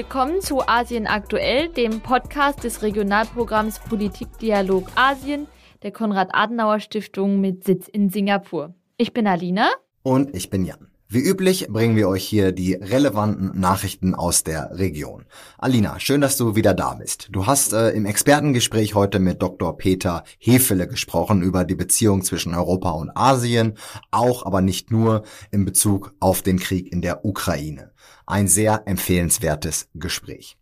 willkommen zu Asien aktuell, dem Podcast des Regionalprogramms Politikdialog Asien der Konrad-Adenauer-Stiftung mit Sitz in Singapur. Ich bin Alina. Und ich bin Jan. Wie üblich bringen wir euch hier die relevanten Nachrichten aus der Region. Alina, schön, dass du wieder da bist. Du hast äh, im Expertengespräch heute mit Dr. Peter Hefele gesprochen über die Beziehung zwischen Europa und Asien, auch aber nicht nur in Bezug auf den Krieg in der Ukraine. Ein sehr empfehlenswertes Gespräch.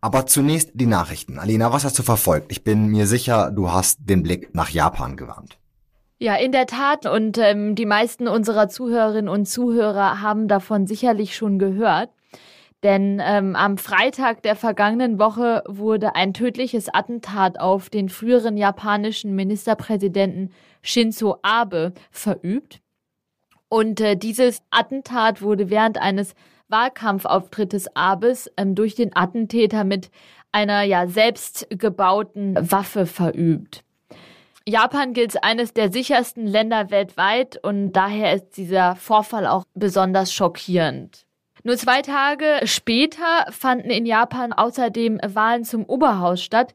Aber zunächst die Nachrichten. Alina, was hast du verfolgt? Ich bin mir sicher, du hast den Blick nach Japan gewandt. Ja, in der Tat. Und ähm, die meisten unserer Zuhörerinnen und Zuhörer haben davon sicherlich schon gehört. Denn ähm, am Freitag der vergangenen Woche wurde ein tödliches Attentat auf den früheren japanischen Ministerpräsidenten Shinzo Abe verübt. Und äh, dieses Attentat wurde während eines Wahlkampfauftrittes Abes ähm, durch den Attentäter mit einer ja selbst gebauten Waffe verübt. Japan gilt als eines der sichersten Länder weltweit und daher ist dieser Vorfall auch besonders schockierend. Nur zwei Tage später fanden in Japan außerdem Wahlen zum Oberhaus statt,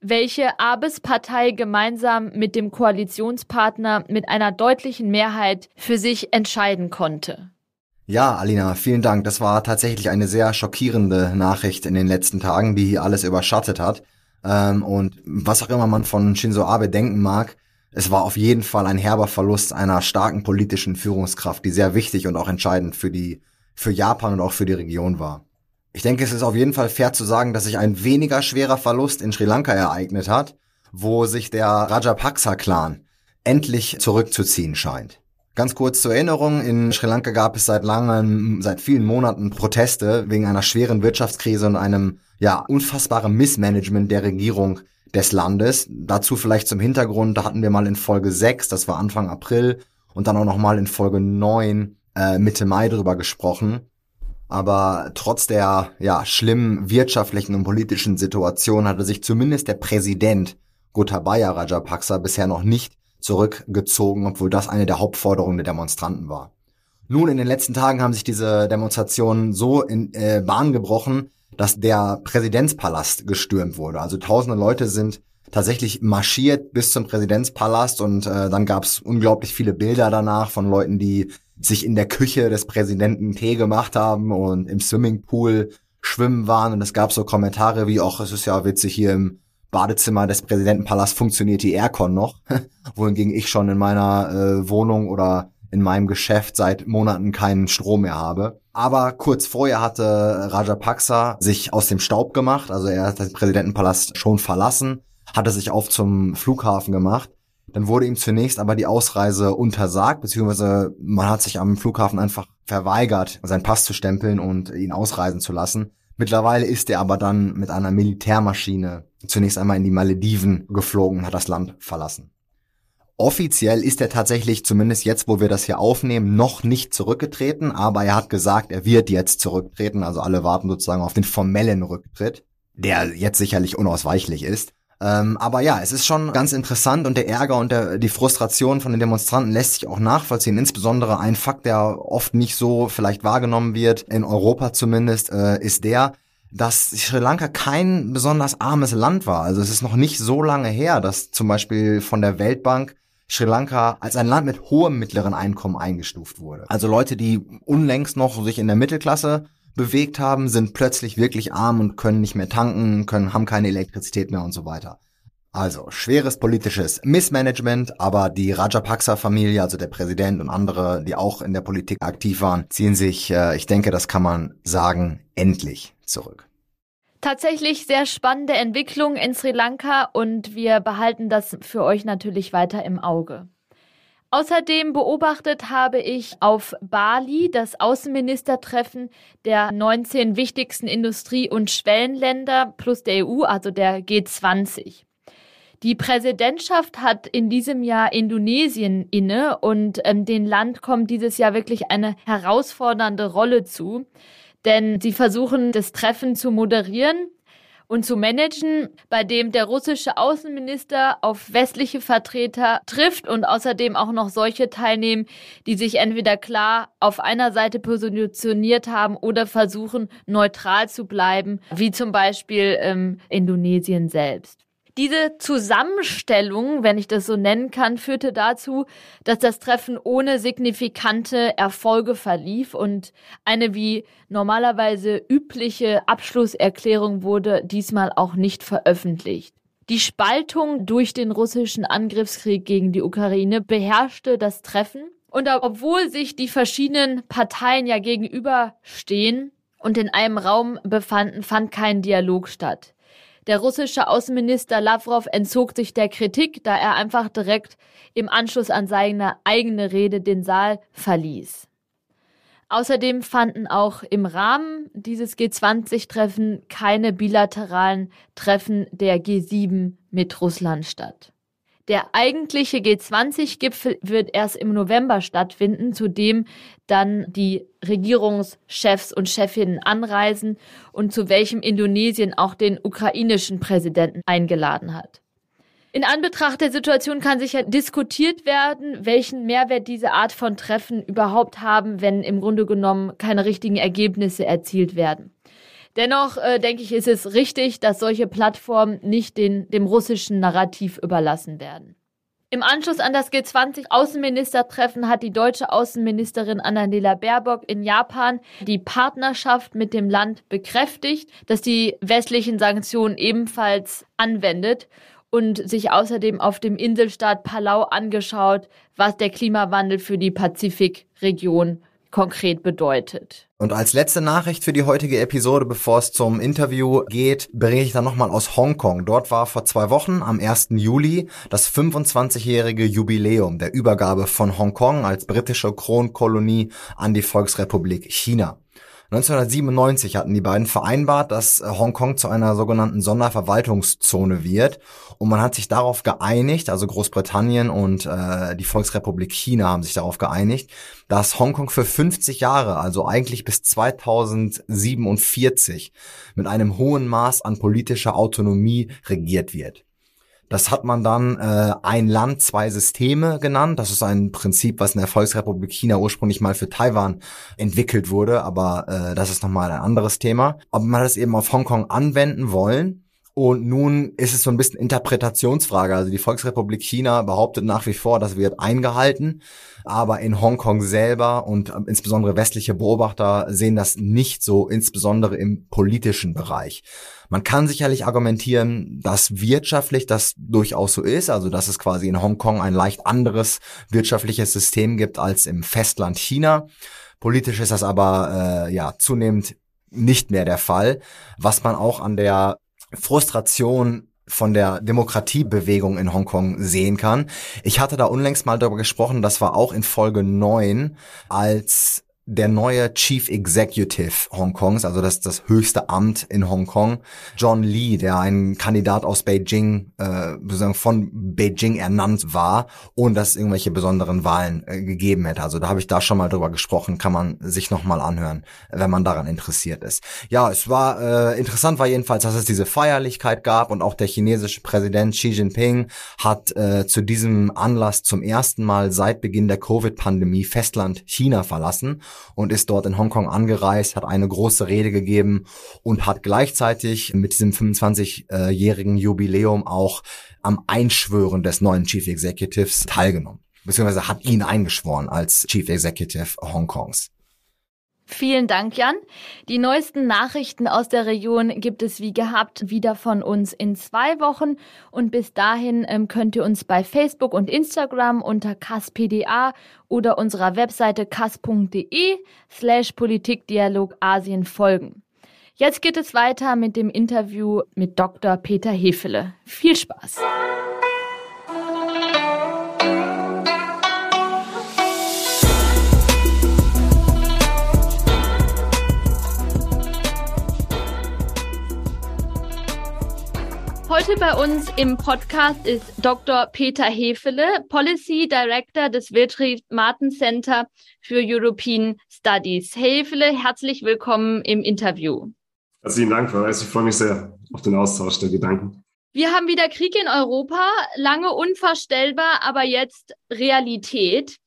welche Abes Partei gemeinsam mit dem Koalitionspartner mit einer deutlichen Mehrheit für sich entscheiden konnte. Ja, Alina, vielen Dank. Das war tatsächlich eine sehr schockierende Nachricht in den letzten Tagen, die hier alles überschattet hat. Ähm, und was auch immer man von Shinzo Abe denken mag, es war auf jeden Fall ein herber Verlust einer starken politischen Führungskraft, die sehr wichtig und auch entscheidend für die, für Japan und auch für die Region war. Ich denke, es ist auf jeden Fall fair zu sagen, dass sich ein weniger schwerer Verlust in Sri Lanka ereignet hat, wo sich der Rajapaksa-Clan endlich zurückzuziehen scheint. Ganz kurz zur Erinnerung, in Sri Lanka gab es seit langem, seit vielen Monaten Proteste wegen einer schweren Wirtschaftskrise und einem, ja, unfassbaren Missmanagement der Regierung des Landes. Dazu vielleicht zum Hintergrund, da hatten wir mal in Folge 6, das war Anfang April, und dann auch nochmal in Folge 9, äh, Mitte Mai drüber gesprochen. Aber trotz der, ja, schlimmen wirtschaftlichen und politischen Situation hatte sich zumindest der Präsident Gotabaya Rajapaksa bisher noch nicht zurückgezogen, obwohl das eine der Hauptforderungen der Demonstranten war. Nun, in den letzten Tagen haben sich diese Demonstrationen so in äh, Bahn gebrochen, dass der Präsidentspalast gestürmt wurde. Also tausende Leute sind tatsächlich marschiert bis zum Präsidentspalast und äh, dann gab es unglaublich viele Bilder danach von Leuten, die sich in der Küche des Präsidenten Tee gemacht haben und im Swimmingpool schwimmen waren und es gab so Kommentare wie, auch es ist ja witzig hier im Badezimmer des Präsidentenpalasts funktioniert die Aircon noch, wohingegen ich schon in meiner äh, Wohnung oder in meinem Geschäft seit Monaten keinen Strom mehr habe. Aber kurz vorher hatte Rajapaksa sich aus dem Staub gemacht, also er hat den Präsidentenpalast schon verlassen, hatte sich auf zum Flughafen gemacht. Dann wurde ihm zunächst aber die Ausreise untersagt, beziehungsweise man hat sich am Flughafen einfach verweigert, seinen Pass zu stempeln und ihn ausreisen zu lassen. Mittlerweile ist er aber dann mit einer Militärmaschine zunächst einmal in die Malediven geflogen hat das Land verlassen. Offiziell ist er tatsächlich, zumindest jetzt, wo wir das hier aufnehmen, noch nicht zurückgetreten, aber er hat gesagt, er wird jetzt zurücktreten, also alle warten sozusagen auf den formellen Rücktritt, der jetzt sicherlich unausweichlich ist. Ähm, aber ja, es ist schon ganz interessant und der Ärger und der, die Frustration von den Demonstranten lässt sich auch nachvollziehen. Insbesondere ein Fakt, der oft nicht so vielleicht wahrgenommen wird, in Europa zumindest, äh, ist der, dass Sri Lanka kein besonders armes Land war. Also es ist noch nicht so lange her, dass zum Beispiel von der Weltbank Sri Lanka als ein Land mit hohem mittleren Einkommen eingestuft wurde. Also Leute, die unlängst noch sich in der Mittelklasse bewegt haben, sind plötzlich wirklich arm und können nicht mehr tanken, können, haben keine Elektrizität mehr und so weiter. Also schweres politisches Missmanagement, aber die Rajapaksa-Familie, also der Präsident und andere, die auch in der Politik aktiv waren, ziehen sich, äh, ich denke, das kann man sagen, endlich zurück. Tatsächlich sehr spannende Entwicklung in Sri Lanka und wir behalten das für euch natürlich weiter im Auge. Außerdem beobachtet habe ich auf Bali das Außenministertreffen der 19 wichtigsten Industrie- und Schwellenländer plus der EU, also der G20. Die Präsidentschaft hat in diesem Jahr Indonesien inne und ähm, dem Land kommt dieses Jahr wirklich eine herausfordernde Rolle zu, denn sie versuchen das Treffen zu moderieren und zu managen, bei dem der russische Außenminister auf westliche Vertreter trifft und außerdem auch noch solche teilnehmen, die sich entweder klar auf einer Seite positioniert haben oder versuchen, neutral zu bleiben, wie zum Beispiel ähm, Indonesien selbst. Diese Zusammenstellung, wenn ich das so nennen kann, führte dazu, dass das Treffen ohne signifikante Erfolge verlief und eine wie normalerweise übliche Abschlusserklärung wurde diesmal auch nicht veröffentlicht. Die Spaltung durch den russischen Angriffskrieg gegen die Ukraine beherrschte das Treffen und obwohl sich die verschiedenen Parteien ja gegenüberstehen und in einem Raum befanden, fand kein Dialog statt. Der russische Außenminister Lavrov entzog sich der Kritik, da er einfach direkt im Anschluss an seine eigene Rede den Saal verließ. Außerdem fanden auch im Rahmen dieses G20-Treffen keine bilateralen Treffen der G7 mit Russland statt. Der eigentliche G20-Gipfel wird erst im November stattfinden, zu dem dann die Regierungschefs und Chefinnen anreisen und zu welchem Indonesien auch den ukrainischen Präsidenten eingeladen hat. In Anbetracht der Situation kann sicher diskutiert werden, welchen Mehrwert diese Art von Treffen überhaupt haben, wenn im Grunde genommen keine richtigen Ergebnisse erzielt werden. Dennoch äh, denke ich, ist es richtig, dass solche Plattformen nicht den, dem russischen Narrativ überlassen werden. Im Anschluss an das G20-Außenministertreffen hat die deutsche Außenministerin Annalena Baerbock in Japan die Partnerschaft mit dem Land bekräftigt, dass die westlichen Sanktionen ebenfalls anwendet und sich außerdem auf dem Inselstaat Palau angeschaut, was der Klimawandel für die Pazifikregion konkret bedeutet. Und als letzte Nachricht für die heutige Episode, bevor es zum Interview geht, bringe ich dann nochmal aus Hongkong. Dort war vor zwei Wochen, am 1. Juli, das 25-jährige Jubiläum der Übergabe von Hongkong als britische Kronkolonie an die Volksrepublik China. 1997 hatten die beiden vereinbart, dass äh, Hongkong zu einer sogenannten Sonderverwaltungszone wird. Und man hat sich darauf geeinigt, also Großbritannien und äh, die Volksrepublik China haben sich darauf geeinigt, dass Hongkong für 50 Jahre, also eigentlich bis 2047, mit einem hohen Maß an politischer Autonomie regiert wird. Das hat man dann äh, ein Land, zwei Systeme genannt. Das ist ein Prinzip, was in der Volksrepublik China ursprünglich mal für Taiwan entwickelt wurde, aber äh, das ist nochmal ein anderes Thema. Aber man es eben auf Hongkong anwenden wollen. Und nun ist es so ein bisschen Interpretationsfrage. Also die Volksrepublik China behauptet nach wie vor, das wird eingehalten. Aber in Hongkong selber und insbesondere westliche Beobachter sehen das nicht so, insbesondere im politischen Bereich. Man kann sicherlich argumentieren, dass wirtschaftlich das durchaus so ist, also dass es quasi in Hongkong ein leicht anderes wirtschaftliches System gibt als im Festland China. Politisch ist das aber äh, ja zunehmend nicht mehr der Fall, was man auch an der Frustration von der Demokratiebewegung in Hongkong sehen kann. Ich hatte da unlängst mal darüber gesprochen, das war auch in Folge 9, als der neue Chief Executive Hongkongs, also das das höchste Amt in Hongkong, John Lee, der ein Kandidat aus Beijing, äh, sozusagen von Beijing ernannt war, ohne dass es irgendwelche besonderen Wahlen äh, gegeben hätte. Also da habe ich da schon mal drüber gesprochen, kann man sich noch mal anhören, wenn man daran interessiert ist. Ja, es war äh, interessant war jedenfalls, dass es diese Feierlichkeit gab und auch der chinesische Präsident Xi Jinping hat äh, zu diesem Anlass zum ersten Mal seit Beginn der Covid-Pandemie Festland China verlassen und ist dort in Hongkong angereist, hat eine große Rede gegeben und hat gleichzeitig mit diesem 25-jährigen Jubiläum auch am Einschwören des neuen Chief Executives teilgenommen. Beziehungsweise hat ihn eingeschworen als Chief Executive Hongkongs. Vielen Dank, Jan. Die neuesten Nachrichten aus der Region gibt es wie gehabt wieder von uns in zwei Wochen. Und bis dahin ähm, könnt ihr uns bei Facebook und Instagram unter kaspda oder unserer Webseite kas.de slash Politikdialog Asien folgen. Jetzt geht es weiter mit dem Interview mit Dr. Peter Hefele. Viel Spaß! Heute bei uns im Podcast ist Dr. Peter Hefele, Policy Director des Wilfried Martin Center für European Studies. Hefele, herzlich willkommen im Interview. Herzlichen Dank, Frau Weiß. Ich freue mich sehr, auf den Austausch der Gedanken. Wir haben wieder Krieg in Europa, lange unvorstellbar, aber jetzt Realität.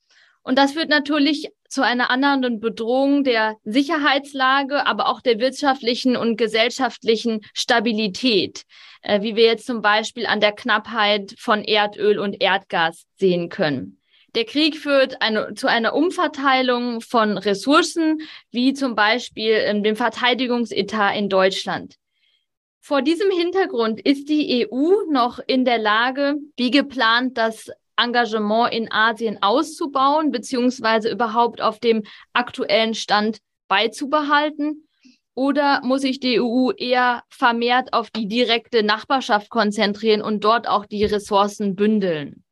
Und das führt natürlich zu einer anderen Bedrohung der Sicherheitslage, aber auch der wirtschaftlichen und gesellschaftlichen Stabilität, äh, wie wir jetzt zum Beispiel an der Knappheit von Erdöl und Erdgas sehen können. Der Krieg führt eine, zu einer Umverteilung von Ressourcen, wie zum Beispiel ähm, dem Verteidigungsetat in Deutschland. Vor diesem Hintergrund ist die EU noch in der Lage, wie geplant, das Engagement in Asien auszubauen, beziehungsweise überhaupt auf dem aktuellen Stand beizubehalten? Oder muss sich die EU eher vermehrt auf die direkte Nachbarschaft konzentrieren und dort auch die Ressourcen bündeln?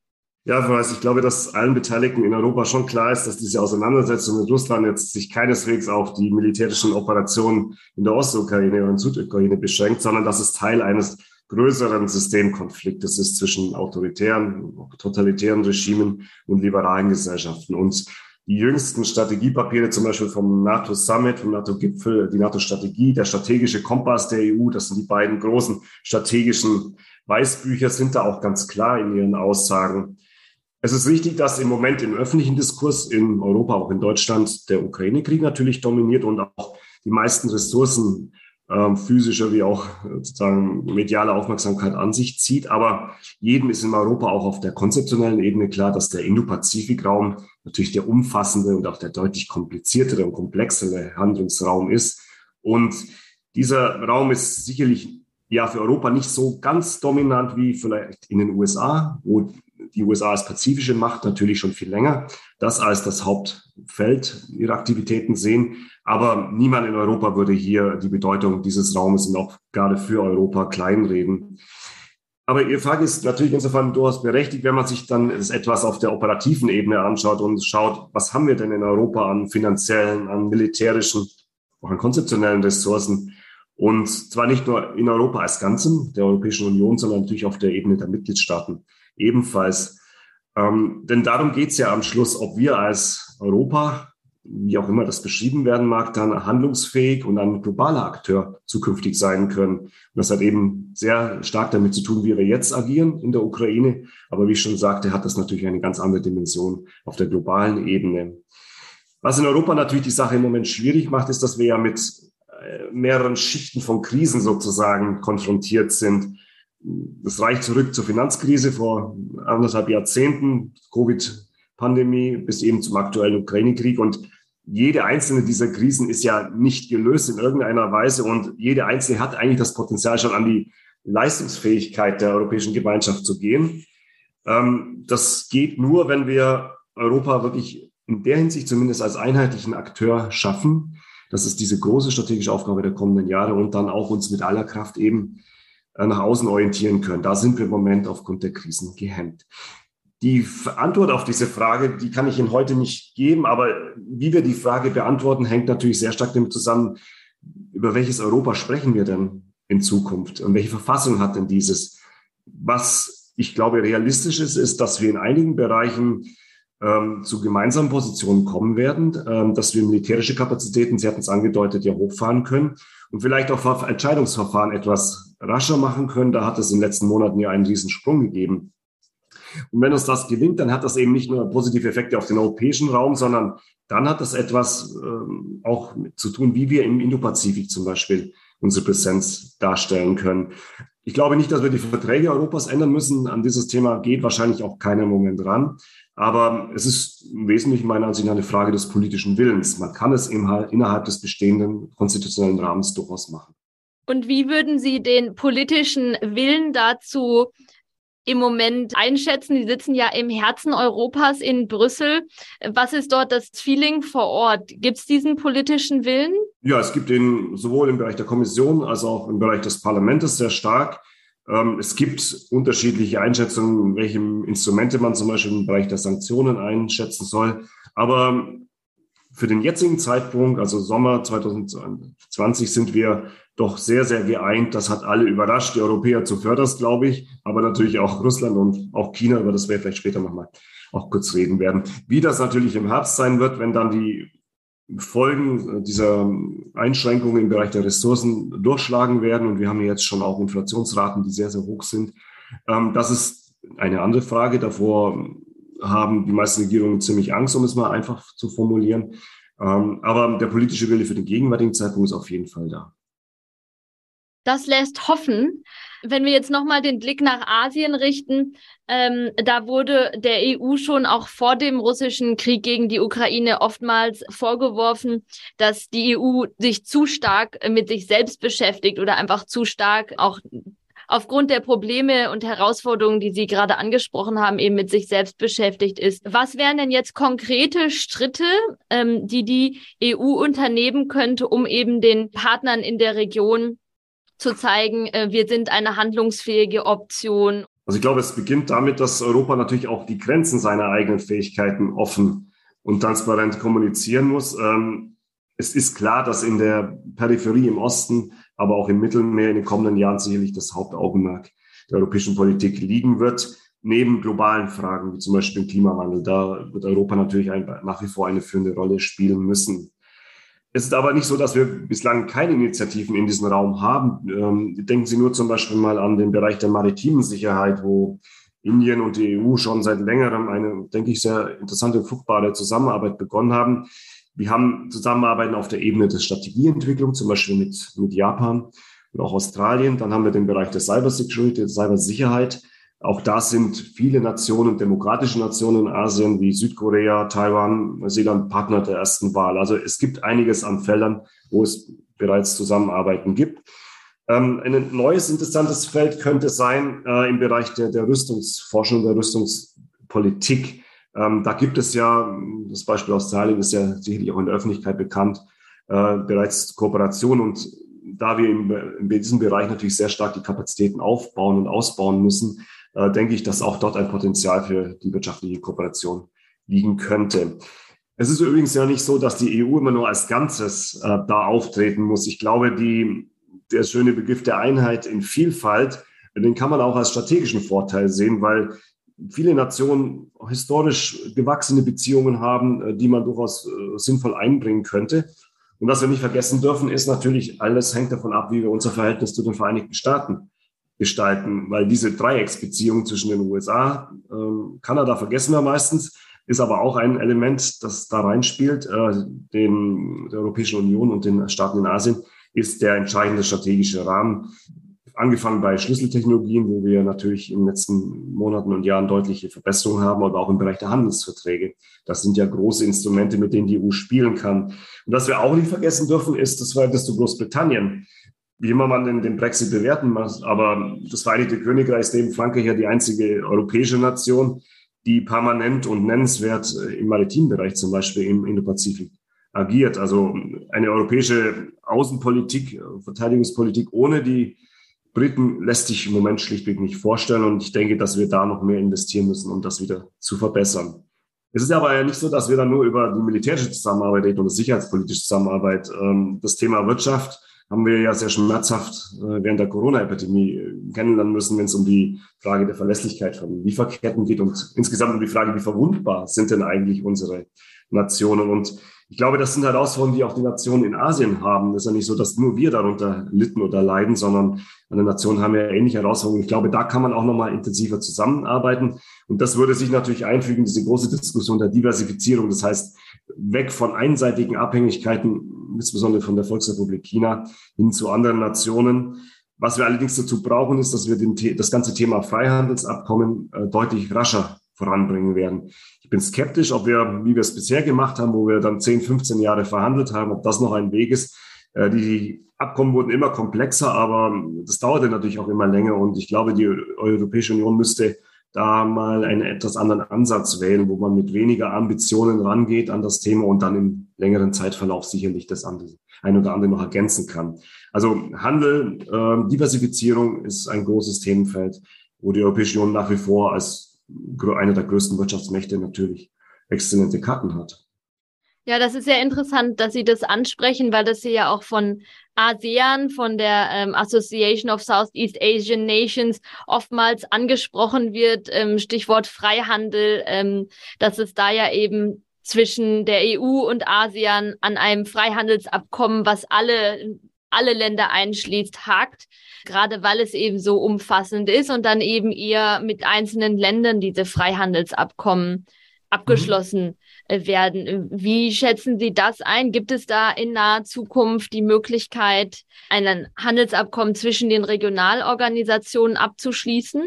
Ja, Weiß, ich glaube, dass allen Beteiligten in Europa schon klar ist, dass diese Auseinandersetzung mit Russland jetzt sich keineswegs auf die militärischen Operationen in der Ostukraine und Südukraine beschränkt, sondern dass es Teil eines größeren Systemkonfliktes ist zwischen autoritären, totalitären Regimen und liberalen Gesellschaften. Und die jüngsten Strategiepapiere, zum Beispiel vom NATO-Summit, vom NATO-Gipfel, die NATO-Strategie, der strategische Kompass der EU, das sind die beiden großen strategischen Weißbücher, sind da auch ganz klar in ihren Aussagen. Es ist richtig, dass im Moment im öffentlichen Diskurs in Europa, auch in Deutschland, der Ukraine-Krieg natürlich dominiert und auch die meisten Ressourcen äh, physischer wie auch sozusagen mediale Aufmerksamkeit an sich zieht. Aber jedem ist in Europa auch auf der konzeptionellen Ebene klar, dass der Indo-Pazifik-Raum natürlich der umfassende und auch der deutlich kompliziertere und komplexere Handlungsraum ist. Und dieser Raum ist sicherlich ja für Europa nicht so ganz dominant wie vielleicht in den USA, wo die USA als pazifische Macht natürlich schon viel länger das als das Hauptfeld ihrer Aktivitäten sehen. Aber niemand in Europa würde hier die Bedeutung dieses Raumes und auch gerade für Europa kleinreden. Aber Ihre Frage ist natürlich insofern durchaus berechtigt, wenn man sich dann das etwas auf der operativen Ebene anschaut und schaut, was haben wir denn in Europa an finanziellen, an militärischen, auch an konzeptionellen Ressourcen. Und zwar nicht nur in Europa als Ganzem, der Europäischen Union, sondern natürlich auf der Ebene der Mitgliedstaaten ebenfalls. Ähm, denn darum geht es ja am Schluss, ob wir als Europa, wie auch immer das beschrieben werden mag, dann handlungsfähig und ein globaler Akteur zukünftig sein können. Und das hat eben sehr stark damit zu tun, wie wir jetzt agieren in der Ukraine. Aber wie ich schon sagte, hat das natürlich eine ganz andere Dimension auf der globalen Ebene. Was in Europa natürlich die Sache im Moment schwierig macht, ist, dass wir ja mit äh, mehreren Schichten von Krisen sozusagen konfrontiert sind. Das reicht zurück zur Finanzkrise vor anderthalb Jahrzehnten, Covid-Pandemie bis eben zum aktuellen Ukraine-Krieg. Und jede einzelne dieser Krisen ist ja nicht gelöst in irgendeiner Weise und jede einzelne hat eigentlich das Potenzial schon an die Leistungsfähigkeit der europäischen Gemeinschaft zu gehen. Ähm, das geht nur, wenn wir Europa wirklich in der Hinsicht zumindest als einheitlichen Akteur schaffen. Das ist diese große strategische Aufgabe der kommenden Jahre und dann auch uns mit aller Kraft eben nach außen orientieren können. Da sind wir im Moment aufgrund der Krisen gehemmt. Die Antwort auf diese Frage, die kann ich Ihnen heute nicht geben, aber wie wir die Frage beantworten, hängt natürlich sehr stark damit zusammen, über welches Europa sprechen wir denn in Zukunft und welche Verfassung hat denn dieses? Was ich glaube realistisch ist, ist, dass wir in einigen Bereichen ähm, zu gemeinsamen Positionen kommen werden, ähm, dass wir militärische Kapazitäten, Sie hatten es angedeutet, ja hochfahren können und vielleicht auch Entscheidungsverfahren etwas rascher machen können. Da hat es in den letzten Monaten ja einen riesen Sprung gegeben. Und wenn uns das gelingt, dann hat das eben nicht nur positive Effekte auf den europäischen Raum, sondern dann hat das etwas ähm, auch zu tun, wie wir im Indopazifik zum Beispiel unsere Präsenz darstellen können. Ich glaube nicht, dass wir die Verträge Europas ändern müssen. An dieses Thema geht wahrscheinlich auch keiner im Moment ran. Aber es ist im Wesentlichen meiner Ansicht nach eine Frage des politischen Willens. Man kann es innerhalb des bestehenden konstitutionellen Rahmens durchaus machen. Und wie würden Sie den politischen Willen dazu im Moment einschätzen? Sie sitzen ja im Herzen Europas in Brüssel. Was ist dort das Feeling vor Ort? Gibt es diesen politischen Willen? Ja, es gibt ihn sowohl im Bereich der Kommission als auch im Bereich des Parlaments sehr stark. Ähm, es gibt unterschiedliche Einschätzungen, welche Instrumente man zum Beispiel im Bereich der Sanktionen einschätzen soll. Aber für den jetzigen Zeitpunkt, also Sommer 2020, sind wir doch sehr, sehr geeint. Das hat alle überrascht, die Europäer zuvörderst, glaube ich, aber natürlich auch Russland und auch China, über das wir vielleicht später nochmal auch kurz reden werden. Wie das natürlich im Herbst sein wird, wenn dann die Folgen dieser Einschränkungen im Bereich der Ressourcen durchschlagen werden. Und wir haben jetzt schon auch Inflationsraten, die sehr, sehr hoch sind. Ähm, das ist eine andere Frage. Davor haben die meisten Regierungen ziemlich Angst, um es mal einfach zu formulieren. Ähm, aber der politische Wille für den gegenwärtigen Zeitpunkt ist auf jeden Fall da. Das lässt hoffen. Wenn wir jetzt nochmal den Blick nach Asien richten, ähm, da wurde der EU schon auch vor dem russischen Krieg gegen die Ukraine oftmals vorgeworfen, dass die EU sich zu stark mit sich selbst beschäftigt oder einfach zu stark auch aufgrund der Probleme und Herausforderungen, die Sie gerade angesprochen haben, eben mit sich selbst beschäftigt ist. Was wären denn jetzt konkrete Schritte, ähm, die die EU unternehmen könnte, um eben den Partnern in der Region zu zeigen, äh, wir sind eine handlungsfähige Option. Also ich glaube, es beginnt damit, dass Europa natürlich auch die Grenzen seiner eigenen Fähigkeiten offen und transparent kommunizieren muss. Ähm, es ist klar, dass in der Peripherie im Osten, aber auch im Mittelmeer in den kommenden Jahren sicherlich das Hauptaugenmerk der europäischen Politik liegen wird. Neben globalen Fragen wie zum Beispiel dem Klimawandel, da wird Europa natürlich ein, nach wie vor eine führende Rolle spielen müssen. Es ist aber nicht so, dass wir bislang keine Initiativen in diesem Raum haben. Ähm, denken Sie nur zum Beispiel mal an den Bereich der maritimen Sicherheit, wo Indien und die EU schon seit längerem eine, denke ich, sehr interessante und fruchtbare Zusammenarbeit begonnen haben. Wir haben Zusammenarbeiten auf der Ebene der Strategieentwicklung, zum Beispiel mit, mit Japan und auch Australien. Dann haben wir den Bereich der Cybersecurity, der Cybersicherheit. Auch da sind viele Nationen, demokratische Nationen in Asien wie Südkorea, Taiwan, Neuseeland Partner der ersten Wahl. Also es gibt einiges an Feldern, wo es bereits Zusammenarbeiten gibt. Ähm, ein neues interessantes Feld könnte sein äh, im Bereich der, der Rüstungsforschung, der Rüstungspolitik. Ähm, da gibt es ja, das Beispiel Australien ist ja sicherlich auch in der Öffentlichkeit bekannt, äh, bereits Kooperation und da wir in, in diesem Bereich natürlich sehr stark die Kapazitäten aufbauen und ausbauen müssen, äh, denke ich, dass auch dort ein Potenzial für die wirtschaftliche Kooperation liegen könnte. Es ist übrigens ja nicht so, dass die EU immer nur als Ganzes äh, da auftreten muss. Ich glaube, die, der schöne Begriff der Einheit in Vielfalt, den kann man auch als strategischen Vorteil sehen, weil viele Nationen historisch gewachsene Beziehungen haben, äh, die man durchaus äh, sinnvoll einbringen könnte. Und was wir nicht vergessen dürfen, ist natürlich, alles hängt davon ab, wie wir unser Verhältnis zu den Vereinigten Staaten gestalten, weil diese Dreiecksbeziehung zwischen den USA, äh, Kanada vergessen wir meistens, ist aber auch ein Element, das da reinspielt, äh, den, der Europäischen Union und den Staaten in Asien, ist der entscheidende strategische Rahmen. Angefangen bei Schlüsseltechnologien, wo wir natürlich in den letzten Monaten und Jahren deutliche Verbesserungen haben, aber auch im Bereich der Handelsverträge. Das sind ja große Instrumente, mit denen die EU spielen kann. Und was wir auch nicht vergessen dürfen, ist das Verhältnis zu Großbritannien wie immer man den, den Brexit bewerten muss. Aber das Vereinigte Königreich ist neben Frankreich ja die einzige europäische Nation, die permanent und nennenswert äh, im maritimen Bereich zum Beispiel im Indo-Pazifik agiert. Also eine europäische Außenpolitik, äh, Verteidigungspolitik ohne die Briten lässt sich im Moment schlichtweg nicht vorstellen. Und ich denke, dass wir da noch mehr investieren müssen, um das wieder zu verbessern. Es ist aber ja nicht so, dass wir dann nur über die militärische Zusammenarbeit reden oder sicherheitspolitische Zusammenarbeit. Ähm, das Thema Wirtschaft haben wir ja sehr schmerzhaft äh, während der Corona-Epidemie äh, kennenlernen müssen, wenn es um die Frage der Verlässlichkeit von Lieferketten geht und insgesamt um die Frage, wie verwundbar sind denn eigentlich unsere Nationen. Und ich glaube, das sind Herausforderungen, die auch die Nationen in Asien haben. Es ist ja nicht so, dass nur wir darunter litten oder leiden, sondern andere Nationen haben ja ähnliche Herausforderungen. Ich glaube, da kann man auch nochmal intensiver zusammenarbeiten. Und das würde sich natürlich einfügen, diese große Diskussion der Diversifizierung. Das heißt, weg von einseitigen Abhängigkeiten, insbesondere von der Volksrepublik China, hin zu anderen Nationen. Was wir allerdings dazu brauchen, ist, dass wir den, das ganze Thema Freihandelsabkommen äh, deutlich rascher voranbringen werden. Ich bin skeptisch, ob wir, wie wir es bisher gemacht haben, wo wir dann 10, 15 Jahre verhandelt haben, ob das noch ein Weg ist. Äh, die Abkommen wurden immer komplexer, aber das dauerte natürlich auch immer länger. Und ich glaube, die Europäische Union müsste da mal einen etwas anderen Ansatz wählen, wo man mit weniger Ambitionen rangeht an das Thema und dann im längeren Zeitverlauf sicherlich das ein oder andere noch ergänzen kann. Also Handel, äh, Diversifizierung ist ein großes Themenfeld, wo die Europäische Union nach wie vor als einer der größten Wirtschaftsmächte natürlich exzellente Karten hat. Ja, das ist sehr interessant, dass Sie das ansprechen, weil das hier ja auch von ASEAN, von der ähm, Association of Southeast Asian Nations, oftmals angesprochen wird, ähm, Stichwort Freihandel, ähm, dass es da ja eben zwischen der EU und ASEAN an einem Freihandelsabkommen, was alle, alle Länder einschließt, hakt, gerade weil es eben so umfassend ist und dann eben eher mit einzelnen Ländern diese Freihandelsabkommen abgeschlossen mhm. Werden. Wie schätzen Sie das ein? Gibt es da in naher Zukunft die Möglichkeit, ein Handelsabkommen zwischen den Regionalorganisationen abzuschließen?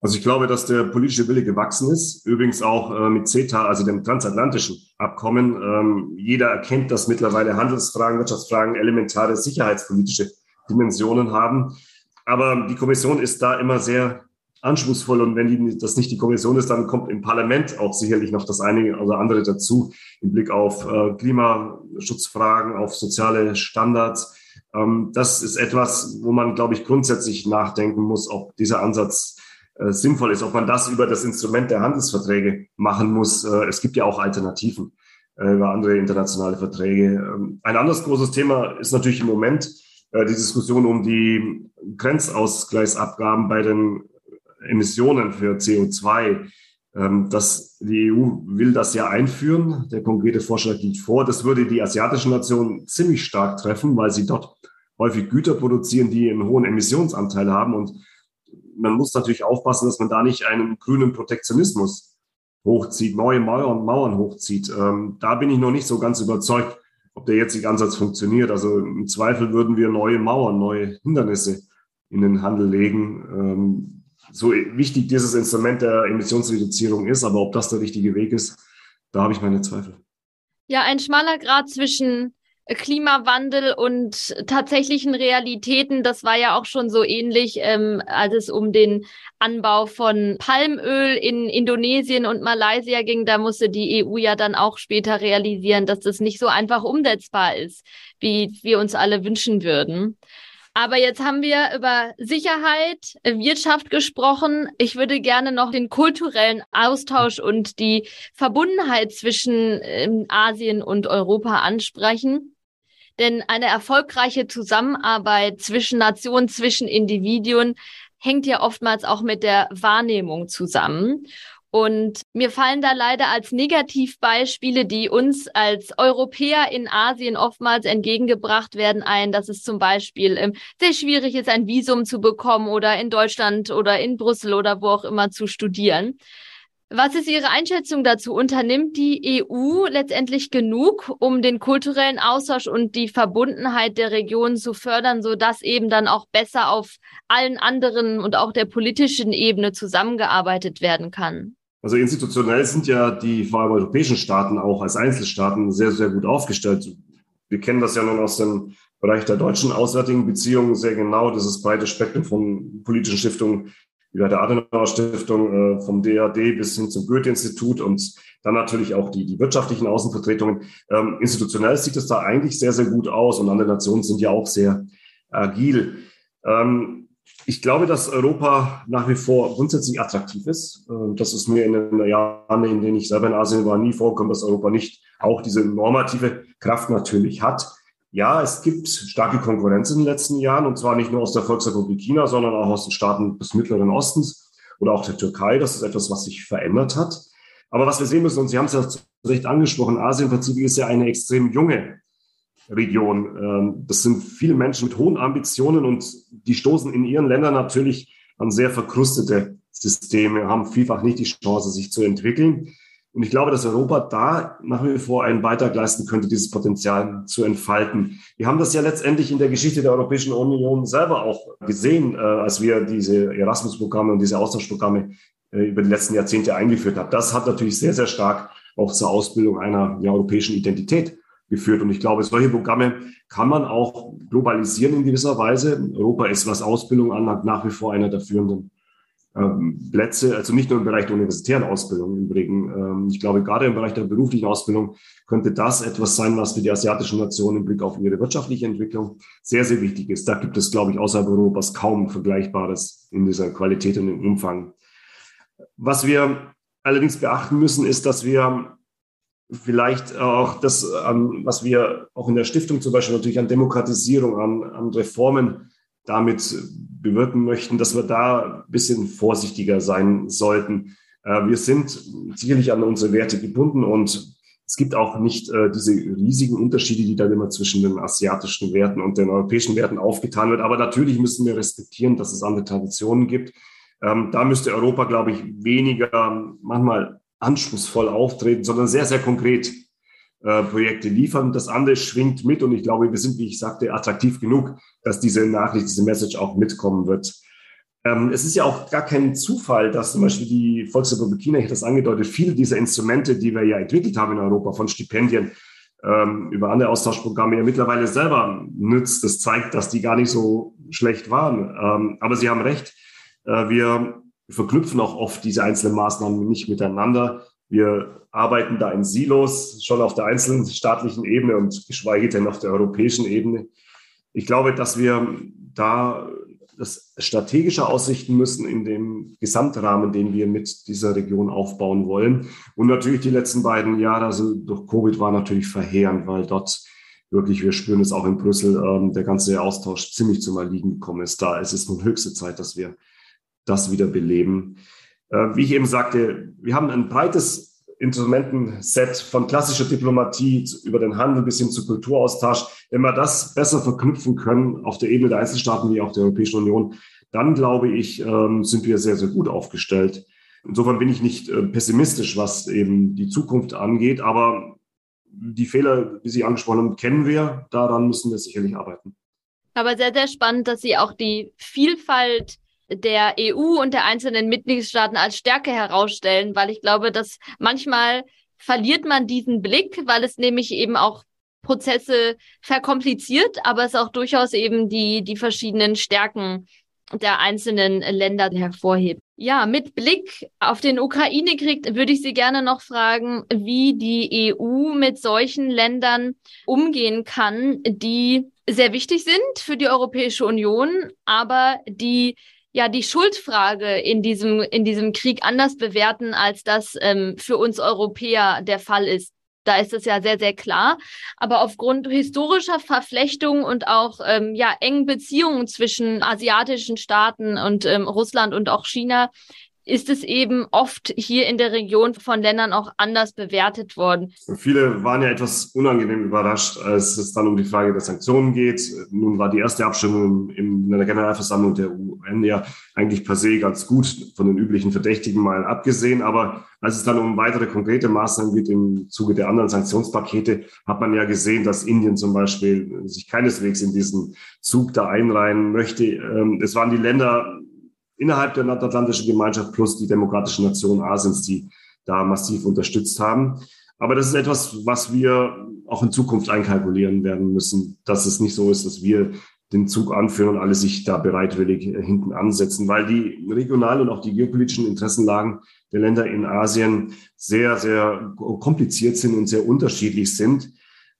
Also ich glaube, dass der politische Wille gewachsen ist. Übrigens auch äh, mit CETA, also dem transatlantischen Abkommen. Ähm, jeder erkennt, dass mittlerweile Handelsfragen, Wirtschaftsfragen elementare sicherheitspolitische Dimensionen haben. Aber die Kommission ist da immer sehr anspruchsvoll und wenn die, das nicht die Kommission ist, dann kommt im Parlament auch sicherlich noch das eine oder andere dazu im Blick auf äh, Klimaschutzfragen, auf soziale Standards. Ähm, das ist etwas, wo man, glaube ich, grundsätzlich nachdenken muss, ob dieser Ansatz äh, sinnvoll ist, ob man das über das Instrument der Handelsverträge machen muss. Äh, es gibt ja auch Alternativen äh, über andere internationale Verträge. Ähm, ein anderes großes Thema ist natürlich im Moment äh, die Diskussion um die Grenzausgleichsabgaben bei den Emissionen für CO2. Ähm, das, die EU will das ja einführen. Der konkrete Vorschlag liegt vor. Das würde die asiatischen Nationen ziemlich stark treffen, weil sie dort häufig Güter produzieren, die einen hohen Emissionsanteil haben und man muss natürlich aufpassen, dass man da nicht einen grünen Protektionismus hochzieht, neue Mauern, Mauern hochzieht. Ähm, da bin ich noch nicht so ganz überzeugt, ob der jetzige Ansatz funktioniert. Also im Zweifel würden wir neue Mauern, neue Hindernisse in den Handel legen. Ähm, so wichtig dieses Instrument der Emissionsreduzierung ist, aber ob das der richtige Weg ist, da habe ich meine Zweifel. Ja, ein schmaler Grad zwischen Klimawandel und tatsächlichen Realitäten, das war ja auch schon so ähnlich, ähm, als es um den Anbau von Palmöl in Indonesien und Malaysia ging. Da musste die EU ja dann auch später realisieren, dass das nicht so einfach umsetzbar ist, wie wir uns alle wünschen würden. Aber jetzt haben wir über Sicherheit, Wirtschaft gesprochen. Ich würde gerne noch den kulturellen Austausch und die Verbundenheit zwischen ähm, Asien und Europa ansprechen. Denn eine erfolgreiche Zusammenarbeit zwischen Nationen, zwischen Individuen hängt ja oftmals auch mit der Wahrnehmung zusammen. Und mir fallen da leider als Negativbeispiele, die uns als Europäer in Asien oftmals entgegengebracht werden, ein, dass es zum Beispiel ähm, sehr schwierig ist, ein Visum zu bekommen oder in Deutschland oder in Brüssel oder wo auch immer zu studieren. Was ist Ihre Einschätzung dazu? Unternimmt die EU letztendlich genug, um den kulturellen Austausch und die Verbundenheit der Region zu fördern, so dass eben dann auch besser auf allen anderen und auch der politischen Ebene zusammengearbeitet werden kann? Also institutionell sind ja die vor allem europäischen Staaten auch als Einzelstaaten sehr, sehr gut aufgestellt. Wir kennen das ja nun aus dem Bereich der deutschen auswärtigen Beziehungen sehr genau, dieses breite Spektrum von politischen Stiftungen wie bei der Adenauer Stiftung, äh, vom DAD bis hin zum Goethe-Institut und dann natürlich auch die, die wirtschaftlichen Außenvertretungen. Ähm, institutionell sieht es da eigentlich sehr, sehr gut aus und andere Nationen sind ja auch sehr agil. Ähm, ich glaube, dass Europa nach wie vor grundsätzlich attraktiv ist. Ähm, das ist mir in den Jahren, in denen ich selber in Asien war, nie vorgekommen, dass Europa nicht auch diese normative Kraft natürlich hat. Ja, es gibt starke Konkurrenz in den letzten Jahren und zwar nicht nur aus der Volksrepublik China, sondern auch aus den Staaten des Mittleren Ostens oder auch der Türkei. Das ist etwas, was sich verändert hat. Aber was wir sehen müssen, und Sie haben es ja zu Recht angesprochen, Asien-Pazifik ist ja eine extrem junge Region. Ähm, das sind viele Menschen mit hohen Ambitionen und die stoßen in ihren Ländern natürlich an sehr verkrustete Systeme, haben vielfach nicht die Chance, sich zu entwickeln. Und ich glaube, dass Europa da nach wie vor einen Beitrag leisten könnte, dieses Potenzial zu entfalten. Wir haben das ja letztendlich in der Geschichte der Europäischen Union selber auch gesehen, äh, als wir diese Erasmus-Programme und diese Austauschprogramme äh, über die letzten Jahrzehnte eingeführt haben. Das hat natürlich sehr, sehr stark auch zur Ausbildung einer ja, europäischen Identität geführt. Und ich glaube, solche Programme kann man auch globalisieren in gewisser Weise. Europa ist, was Ausbildung anlangt, nach wie vor einer der führenden ähm, Plätze, also nicht nur im Bereich der universitären Ausbildung im Übrigen. Ähm, ich glaube, gerade im Bereich der beruflichen Ausbildung könnte das etwas sein, was für die asiatischen Nationen im Blick auf ihre wirtschaftliche Entwicklung sehr, sehr wichtig ist. Da gibt es, glaube ich, außerhalb Europas kaum Vergleichbares in dieser Qualität und im Umfang. Was wir allerdings beachten müssen, ist, dass wir vielleicht auch das, was wir auch in der Stiftung zum Beispiel natürlich an Demokratisierung, an, an Reformen damit bewirken möchten, dass wir da ein bisschen vorsichtiger sein sollten. Äh, wir sind sicherlich an unsere Werte gebunden und Es gibt auch nicht äh, diese riesigen Unterschiede, die dann immer zwischen den asiatischen Werten und den europäischen Werten aufgetan wird. Aber natürlich müssen wir respektieren, dass es andere Traditionen gibt. Ähm, da müsste Europa, glaube ich, weniger manchmal anspruchsvoll auftreten, sondern sehr, sehr konkret äh, Projekte liefern. Das andere schwingt mit und ich glaube, wir sind, wie ich sagte, attraktiv genug, dass diese Nachricht, diese Message auch mitkommen wird. Ähm, es ist ja auch gar kein Zufall, dass zum Beispiel die Volksrepublik China, ich habe das angedeutet, viele dieser Instrumente, die wir ja entwickelt haben in Europa, von Stipendien ähm, über andere Austauschprogramme ja mittlerweile selber nützt. Das zeigt, dass die gar nicht so schlecht waren. Ähm, aber Sie haben recht, äh, wir verknüpfen auch oft diese einzelnen Maßnahmen nicht miteinander. Wir arbeiten da in Silos, schon auf der einzelnen staatlichen Ebene und geschweige denn auf der europäischen Ebene. Ich glaube, dass wir da das strategischer ausrichten müssen in dem Gesamtrahmen, den wir mit dieser Region aufbauen wollen. Und natürlich die letzten beiden Jahre, also durch Covid, war natürlich verheerend, weil dort wirklich, wir spüren es auch in Brüssel, ähm, der ganze Austausch ziemlich zum Erliegen gekommen ist. Da es ist nun höchste Zeit, dass wir das wieder beleben. Äh, wie ich eben sagte, wir haben ein breites Instrumentenset von klassischer Diplomatie über den Handel bis hin zu Kulturaustausch, wenn wir das besser verknüpfen können auf der Ebene der Einzelstaaten wie auch der Europäischen Union, dann glaube ich, ähm, sind wir sehr, sehr gut aufgestellt. Insofern bin ich nicht äh, pessimistisch, was eben die Zukunft angeht, aber die Fehler, wie Sie angesprochen haben, kennen wir. Daran müssen wir sicherlich arbeiten. Aber sehr, sehr spannend, dass Sie auch die Vielfalt der EU und der einzelnen Mitgliedstaaten als Stärke herausstellen, weil ich glaube, dass manchmal verliert man diesen Blick, weil es nämlich eben auch Prozesse verkompliziert, aber es auch durchaus eben die, die verschiedenen Stärken der einzelnen Länder hervorhebt. Ja, mit Blick auf den Ukraine-Krieg würde ich Sie gerne noch fragen, wie die EU mit solchen Ländern umgehen kann, die sehr wichtig sind für die Europäische Union, aber die ja die Schuldfrage in diesem, in diesem Krieg anders bewerten, als das ähm, für uns Europäer der Fall ist. Da ist es ja sehr, sehr klar. Aber aufgrund historischer Verflechtung und auch ähm, ja, engen Beziehungen zwischen asiatischen Staaten und ähm, Russland und auch China ist es eben oft hier in der Region von Ländern auch anders bewertet worden. Viele waren ja etwas unangenehm überrascht, als es dann um die Frage der Sanktionen geht. Nun war die erste Abstimmung in der Generalversammlung der UN ja eigentlich per se ganz gut von den üblichen Verdächtigen mal abgesehen. Aber als es dann um weitere konkrete Maßnahmen geht im Zuge der anderen Sanktionspakete, hat man ja gesehen, dass Indien zum Beispiel sich keineswegs in diesen Zug da einreihen möchte. Ähm, es waren die Länder, innerhalb der Nordatlantischen Gemeinschaft plus die demokratischen Nationen Asiens, die da massiv unterstützt haben. Aber das ist etwas, was wir auch in Zukunft einkalkulieren werden müssen, dass es nicht so ist, dass wir den Zug anführen und alle sich da bereitwillig hinten ansetzen, weil die regionalen und auch die geopolitischen Interessenlagen der Länder in Asien sehr, sehr kompliziert sind und sehr unterschiedlich sind.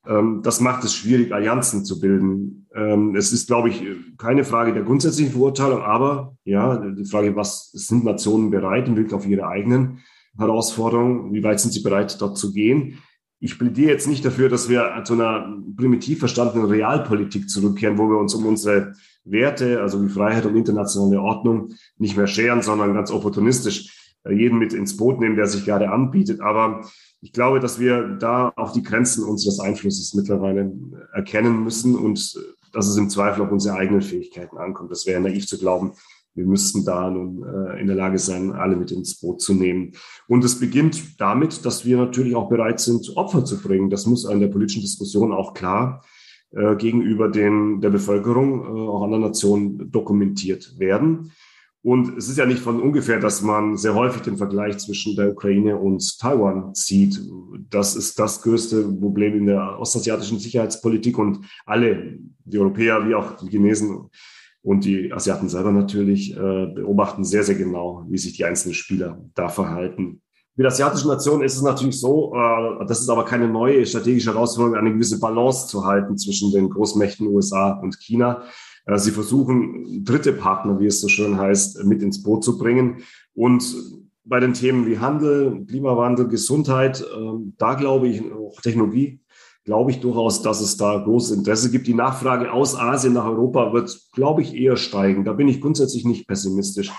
Ähm, das macht es schwierig, Allianzen zu bilden. Ähm, es ist, glaube ich, keine Frage der grundsätzlichen Verurteilung, aber ja, die Frage, was sind Nationen bereit im Blick auf ihre eigenen Herausforderungen? Wie weit sind sie bereit, dort zu gehen? Ich plädiere jetzt nicht dafür, dass wir zu einer primitiv verstandenen Realpolitik zurückkehren, wo wir uns um unsere Werte, also wie Freiheit und internationale Ordnung, nicht mehr scheren, sondern ganz opportunistisch jeden mit ins Boot nehmen, der sich gerade anbietet. Aber ich glaube, dass wir da auch die Grenzen unseres Einflusses mittlerweile erkennen müssen und dass es im Zweifel auf unsere eigenen Fähigkeiten ankommt. Das wäre naiv zu glauben, wir müssten da nun äh, in der Lage sein, alle mit ins Boot zu nehmen. Und es beginnt damit, dass wir natürlich auch bereit sind, Opfer zu bringen. Das muss in der politischen Diskussion auch klar äh, gegenüber den, der Bevölkerung, äh, auch anderen Nationen dokumentiert werden. Und es ist ja nicht von ungefähr, dass man sehr häufig den Vergleich zwischen der Ukraine und Taiwan zieht. Das ist das größte Problem in der ostasiatischen Sicherheitspolitik und alle, die Europäer wie auch die Chinesen und die Asiaten selber natürlich, äh, beobachten sehr, sehr genau, wie sich die einzelnen Spieler da verhalten. Mit asiatischen Nationen ist es natürlich so, äh, das ist aber keine neue strategische Herausforderung, eine gewisse Balance zu halten zwischen den Großmächten USA und China. Äh, sie versuchen, dritte Partner, wie es so schön heißt, mit ins Boot zu bringen. Und bei den Themen wie Handel, Klimawandel, Gesundheit, ähm, da glaube ich, auch Technologie, glaube ich durchaus, dass es da großes Interesse gibt. Die Nachfrage aus Asien nach Europa wird, glaube ich, eher steigen. Da bin ich grundsätzlich nicht pessimistisch.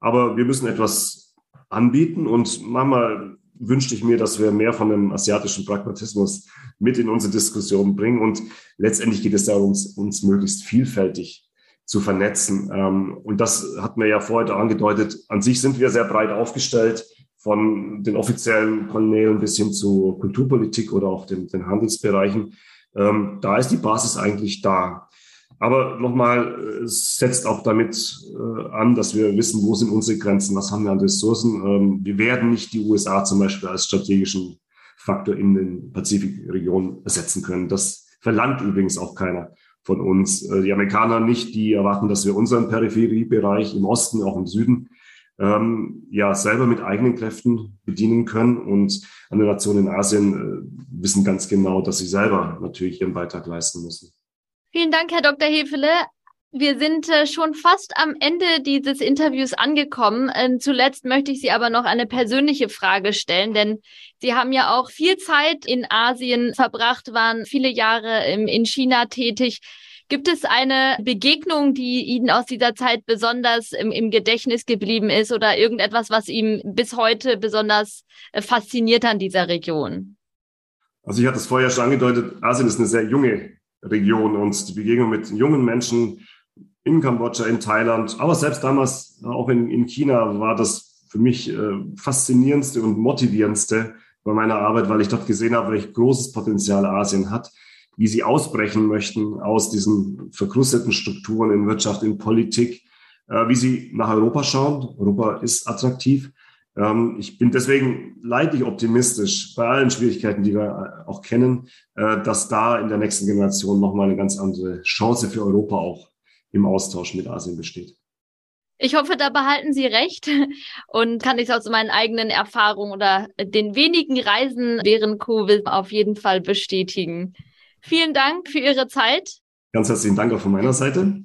Aber wir müssen etwas anbieten und manchmal wünschte ich mir, dass wir mehr von dem asiatischen Pragmatismus mit in unsere Diskussion bringen. Und letztendlich geht es darum, uns, uns möglichst vielfältig zu vernetzen. Ähm, und das hat mir ja vorher angedeutet. An sich sind wir sehr breit aufgestellt, von den offiziellen Kanälen bis hin zu Kulturpolitik oder auch den, den Handelsbereichen. Ähm, da ist die Basis eigentlich da. Aber nochmal, es setzt auch damit äh, an, dass wir wissen, wo sind unsere Grenzen, was haben wir an Ressourcen. Ähm, wir werden nicht die USA zum Beispiel als strategischen Faktor in den Pazifikregion ersetzen können. Das verlangt übrigens auch keiner von uns. Äh, die Amerikaner nicht, die erwarten, dass wir unseren Peripheriebereich im Osten, auch im Süden, ähm, ja selber mit eigenen Kräften bedienen können. Und andere Nationen in Asien äh, wissen ganz genau, dass sie selber natürlich ihren Beitrag leisten müssen. Vielen Dank, Herr Dr. Hefele. Wir sind äh, schon fast am Ende dieses Interviews angekommen. Ähm, zuletzt möchte ich Sie aber noch eine persönliche Frage stellen, denn Sie haben ja auch viel Zeit in Asien verbracht, waren viele Jahre in China tätig. Gibt es eine Begegnung, die Ihnen aus dieser Zeit besonders im, im Gedächtnis geblieben ist oder irgendetwas, was ihm bis heute besonders äh, fasziniert an dieser Region? Also ich hatte es vorher schon angedeutet, Asien ist eine sehr junge Region und die Begegnung mit jungen Menschen in Kambodscha, in Thailand, aber selbst damals auch in, in China war das für mich äh, faszinierendste und motivierendste bei meiner Arbeit, weil ich dort gesehen habe, welch großes Potenzial Asien hat wie sie ausbrechen möchten aus diesen verkrusteten Strukturen in Wirtschaft, in Politik, äh, wie sie nach Europa schauen. Europa ist attraktiv. Ähm, ich bin deswegen leidlich optimistisch bei allen Schwierigkeiten, die wir auch kennen, äh, dass da in der nächsten Generation nochmal eine ganz andere Chance für Europa auch im Austausch mit Asien besteht. Ich hoffe, da behalten Sie recht und kann ich aus meinen eigenen Erfahrungen oder den wenigen Reisen während Covid auf jeden Fall bestätigen. Vielen Dank für Ihre Zeit. Ganz herzlichen Dank auch von meiner Seite.